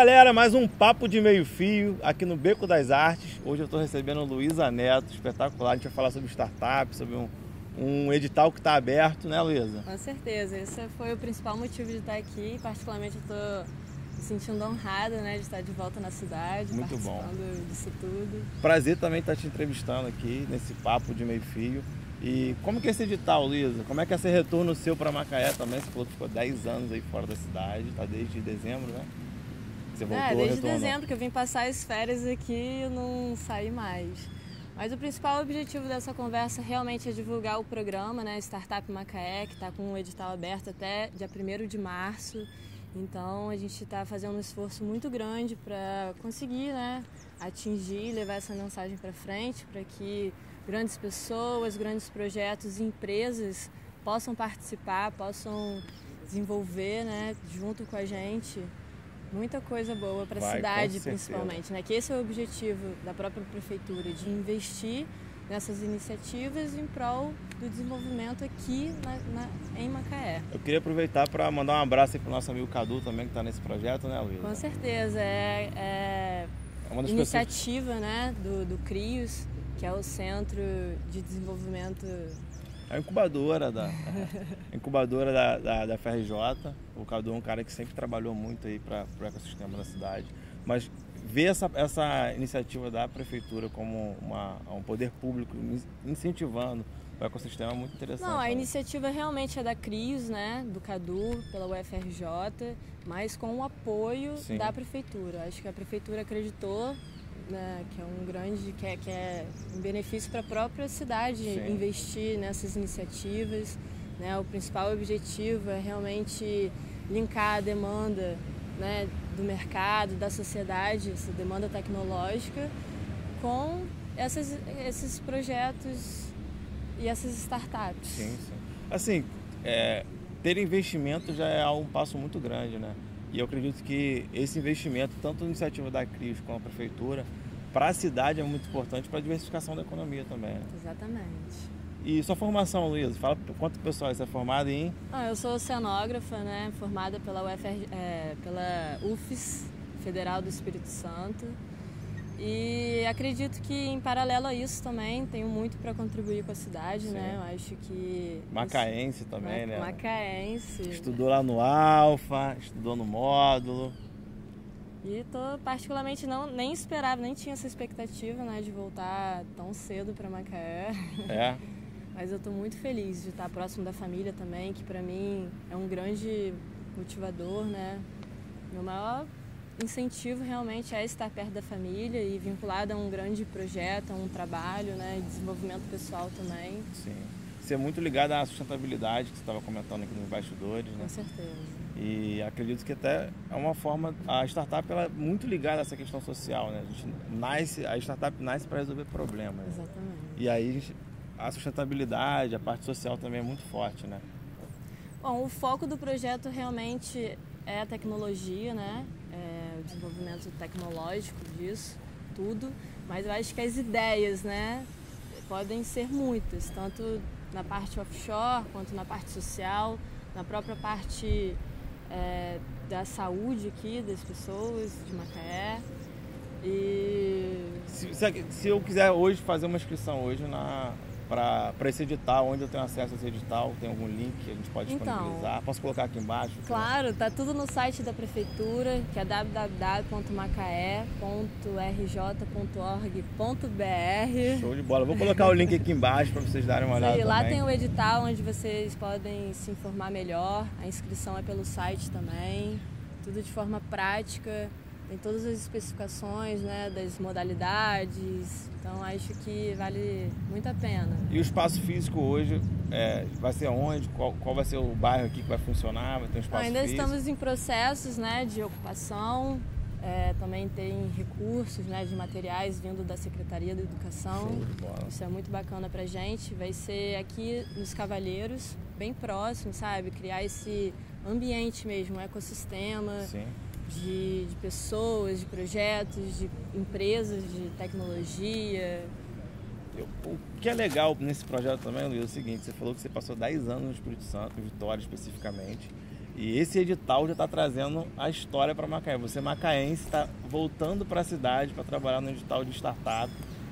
galera, mais um papo de meio fio aqui no Beco das Artes. Hoje eu estou recebendo Luísa Neto, espetacular. A gente vai falar sobre startup, sobre um, um edital que está aberto, né, Luísa? Com certeza. Esse foi o principal motivo de estar aqui. Particularmente, eu estou me sentindo honrada né, de estar de volta na cidade, Muito participando bom. disso tudo. Prazer também estar te entrevistando aqui nesse papo de meio fio. E como que é esse edital, Luísa? Como é que é esse retorno seu para Macaé também? Você falou que ficou 10 anos aí fora da cidade, tá desde dezembro, né? Você voltou, é, desde retornou. dezembro que eu vim passar as férias aqui e não saí mais. Mas o principal objetivo dessa conversa realmente é divulgar o programa, né, Startup Macaé, que está com o edital aberto até dia 1 de março. Então a gente está fazendo um esforço muito grande para conseguir né, atingir e levar essa mensagem para frente, para que grandes pessoas, grandes projetos e empresas possam participar, possam desenvolver né, junto com a gente muita coisa boa para a cidade principalmente, né? Que esse é o objetivo da própria prefeitura de investir nessas iniciativas em prol do desenvolvimento aqui na, na- em Macaé. Eu queria aproveitar para mandar um abraço aí pro nosso amigo Cadu também, que está nesse projeto, né, Luísa? Com certeza é, é É uma das pessoas iniciativa né do, do CRIOS, que é o Centro de Desenvolvimento É a incubadora da, a incubadora da, da, da FRJ. O Cadu é um cara que sempre trabalhou muito aí para o ecossistema da cidade. Mas ver essa, essa iniciativa da prefeitura como uma, um poder público in- incentivando o ecossistema é muito interessante. Não, a também. iniciativa realmente é da CRIOS, né, do Cadu, pela UFRJ, mas com o apoio Sim. da prefeitura. Acho que a prefeitura acreditou né, que é um grande, que é, que é um benefício para a própria cidade Sim. investir nessas iniciativas. Né? O principal objetivo é realmente linkar a demanda né, do mercado, da sociedade, essa demanda tecnológica, com essas, esses projetos e essas startups. Sim, sim. Assim, é, ter investimento já é um passo muito grande, né? E eu acredito que esse investimento, tanto a iniciativa da CRIS como a prefeitura, para a cidade é muito importante para a diversificação da economia também. né? Exatamente. E sua formação, Luiz? Fala quanto pessoal você é formado em. Ah, eu sou oceanógrafa, né, formada pela, UFR, é, pela UFES, Federal do Espírito Santo. E acredito que em paralelo a isso também tenho muito para contribuir com a cidade, Sim. né? Eu acho que Macaense também, Ma- né? Macaense. Estudou lá no Alfa, estudou no módulo. E tô particularmente não nem esperava, nem tinha essa expectativa, né, de voltar tão cedo para Macaé. É. Mas eu estou muito feliz de estar próximo da família também, que para mim é um grande motivador, né? Meu maior incentivo realmente é estar perto da família e vinculado a um grande projeto, a um trabalho, né? E desenvolvimento pessoal também, Sim. Você é muito ligado à sustentabilidade que você estava comentando aqui nos bastidores, né? com certeza. E acredito que até é uma forma. A startup ela é muito ligada a essa questão social, né? A, gente nasce, a startup nasce para resolver problemas. Exatamente. E aí a sustentabilidade, a parte social também é muito forte, né? Bom, o foco do projeto realmente é a tecnologia, né? Desenvolvimento tecnológico disso, tudo. Mas eu acho que as ideias, né? Podem ser muitas, tanto na parte offshore quanto na parte social, na própria parte é, da saúde aqui das pessoas de Macaé. E se- se eu quiser hoje fazer uma inscrição hoje na para esse edital, onde eu tenho acesso a esse edital, tem algum link que a gente pode Então. disponibilizar? Posso colocar aqui embaixo? Claro, tá tudo no site da prefeitura, que é www.macaé.rj.org.br. Show de bola. Vou colocar o link aqui embaixo para vocês darem uma olhada aí, lá também. tem o edital onde vocês podem se informar melhor. A inscrição é pelo site também. Tudo de forma prática. Tem todas as especificações né, das modalidades. Então acho que vale muito a pena. E o espaço físico hoje é, vai ser onde? Qual, qual vai ser o bairro aqui que vai funcionar? Vai ter um espaço Ainda físico? estamos em processos né, de ocupação. É, também tem recursos né, de materiais vindo da Secretaria da Educação. Isso é muito bacana pra gente. Vai ser aqui nos Cavalheiros, bem próximo, sabe? Criar esse ambiente mesmo, um ecossistema Sim. De, de pessoas, de projetos, de empresas de tecnologia. Eu- o que é legal nesse projeto também, Luiz, é o seguinte, você falou que você passou 10 anos no Espírito Santo, em Vitória especificamente, E esse edital já está trazendo a história para Macaé. Você macaense está voltando para a cidade para trabalhar no edital de startup.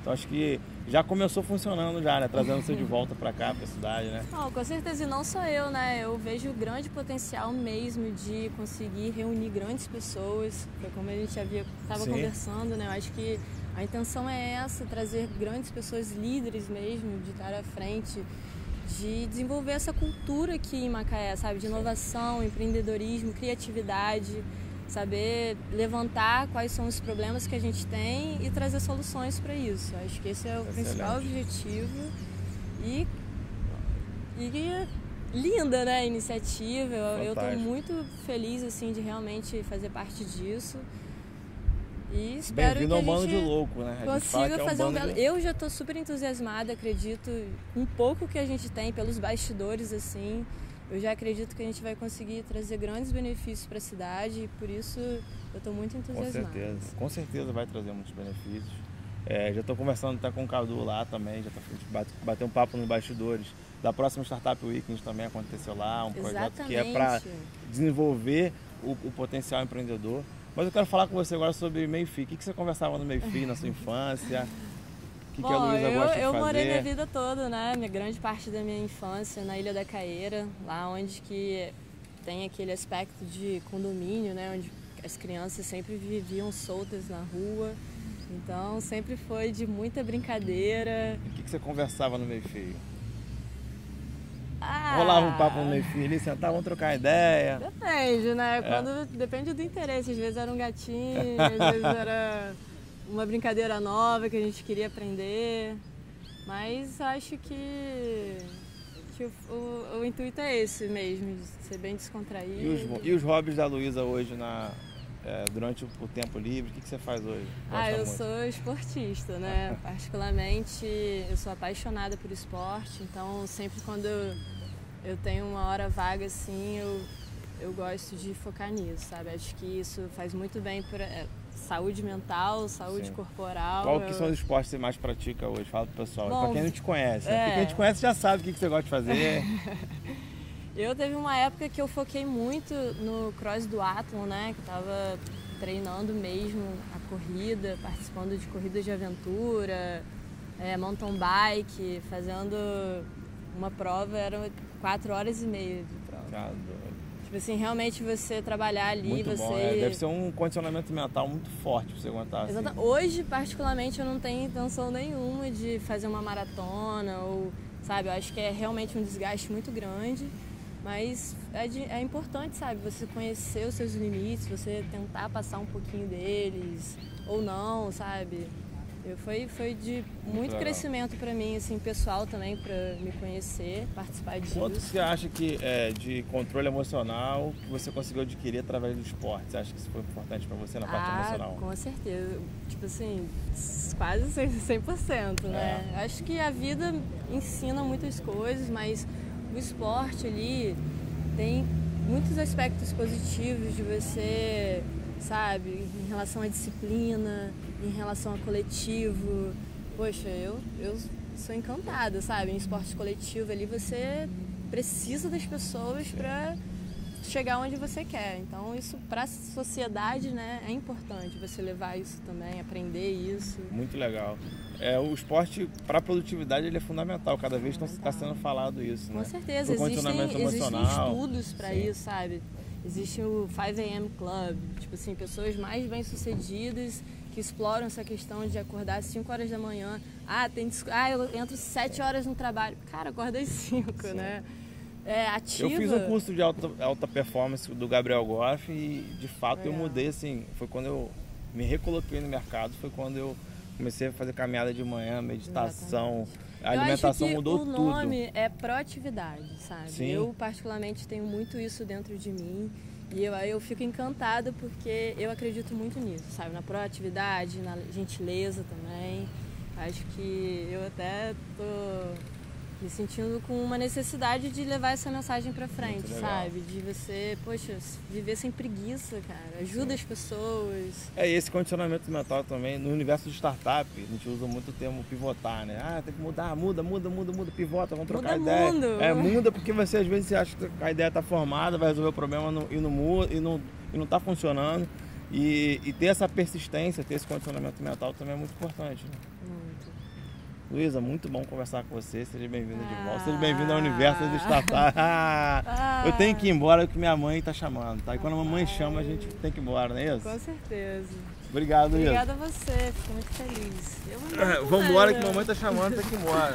Então acho que já começou funcionando já, né? Trazendo você de volta para cá, para a cidade, né? Com certeza, e não só eu, né? Eu vejo grande potencial mesmo de conseguir reunir grandes pessoas. Como a gente já estava conversando, né? Eu acho que a intenção é essa, trazer grandes pessoas líderes mesmo, de estar à frente, de desenvolver essa cultura aqui em Macaé, sabe? De inovação, empreendedorismo, criatividade saber levantar quais são os problemas que a gente tem e trazer soluções para isso. Acho que esse é o Excelente. principal objetivo e, e linda, né, a iniciativa. Eu estou muito feliz assim de realmente fazer parte disso. E espero que ao bando de louco, né? Consiga é um fazer um belo. De... Eu já estou super entusiasmada, acredito um pouco que a gente tem pelos bastidores assim eu já acredito que a gente vai conseguir trazer grandes benefícios para a cidade e por isso eu estou muito entusiasmada. Com certeza, com certeza vai trazer muitos benefícios. É, já estou conversando até com o Cadu lá também, já tá, bater um papo nos bastidores. Da próxima Startup Weekend também aconteceu lá, um Exatamente. projeto que é para desenvolver o, o, potencial empreendedor. Mas eu quero falar com você agora sobre Meio-Fio. O que, que você conversava no Meio-Fio na sua infância? Que, Bom, que a Luísa eu, gosta de eu fazer? morei minha vida toda, né? Minha grande parte da minha infância na Ilha da Caeira, lá onde que tem aquele aspecto de condomínio, né? Onde as crianças sempre viviam soltas na rua. Então sempre foi de muita brincadeira. O que, que você conversava no meio fio? Ah, Rolava um papo no meio fio ali, sentavam trocar ideia. Depende, né? É. Quando, depende do interesse. Às vezes era um gatinho, às vezes era uma brincadeira nova que a gente queria aprender. Mas acho que, que o, o, o, intuito é esse mesmo, de ser bem descontraído. E os, e os hobbies da Luísa hoje na, é, durante o, o, tempo livre? O que, que você faz hoje? Gosta ah, eu muito? sou esportista, né? Particularmente, eu sou apaixonada por esporte, então sempre quando eu, eu tenho uma hora vaga assim, eu, eu gosto de focar nisso, sabe? Acho que isso faz muito bem para saúde mental, saúde Sim. corporal. Qual que são os esportes que você mais pratica hoje? Fala pro pessoal. Bom, pra quem não te conhece. É... Né? Quem te conhece já sabe o que você gosta de fazer. eu teve uma época que eu foquei muito no cross do Athlon, né? Que tava treinando mesmo a corrida, participando de corridas de aventura, é, mountain bike, fazendo uma prova, eram quatro horas e meia de prova. Tipo assim, realmente você trabalhar ali, muito você. Bom, é. Deve ser um condicionamento mental muito forte pra você aguentar. Assim. Hoje, particularmente, eu não tenho intenção nenhuma de fazer uma maratona ou, sabe, eu acho que é realmente um desgaste muito grande. Mas é, de, é importante, sabe, você conhecer os seus limites, você tentar passar um pouquinho deles ou não, sabe? Foi, foi de muito, crescimento para mim, assim, pessoal também, para me conhecer, participar disso. Quanto você acha que é, de controle emocional que você conseguiu adquirir através do esporte? Você acha que isso foi importante para você na parte ah, emocional? Com certeza. Tipo assim, quase 100%, né? É. Acho que a vida ensina muitas coisas, mas o esporte ali tem muitos aspectos positivos de você, sabe, em relação à disciplina, em relação a coletivo. Poxa, eu, eu sou encantada, sabe? Em esporte coletivo ali você precisa das pessoas para chegar onde você quer. Então isso para a sociedade, né, é importante você levar isso também, aprender isso. Muito legal. É, o esporte para a produtividade ele é fundamental. Cada vez está sendo falado isso. Com né? certeza. Existem, existem estudos para isso, sabe? Existe o 5 AM Club, tipo assim, pessoas mais bem sucedidas que exploram essa questão de acordar às 5 horas da manhã. Ah, tem ah, eu entro 7 horas no trabalho. Cara, acorda às 5, né? É, ativa. Eu fiz um curso de alta, alta performance do Gabriel Goff e de fato eu mudei assim. Foi quando eu me recoloquei no mercado, foi quando eu comecei a fazer caminhada de manhã, meditação. Exatamente. A alimentação mudou tudo. O nome tudo. é proatividade, sabe? Sim. Eu particularmente tenho muito isso dentro de mim. E eu, eu fico encantada porque eu acredito muito nisso, sabe? Na proatividade, na gentileza também. Acho que eu até tô me sentindo com uma necessidade de levar essa mensagem para frente, sabe? De você, poxa, viver sem preguiça, cara. Ajuda Sim. as pessoas. É, esse condicionamento mental também, no universo de startup, a gente usa muito o termo pivotar, né? Ah, tem que mudar, muda, muda, muda, muda, pivota, vamos trocar muda ideia. Mundo. É, muda porque você às vezes você acha que a ideia tá formada, vai resolver o problema e não muda e não, e não tá funcionando. E, e ter essa persistência, ter esse condicionamento mental também é muito importante. Né? Luísa, muito bom conversar com você. Seja bem-vinda ah. de volta. Seja bem-vinda ao universo das startups. Ah. Eu tenho que ir embora porque minha mãe está chamando, tá? E quando a mamãe chama, a gente tem que ir embora, não é isso? Com certeza. Obrigado, Luísa. Obrigada a você, fico muito feliz. Vamos embora que a mamãe está chamando, tem que ir embora.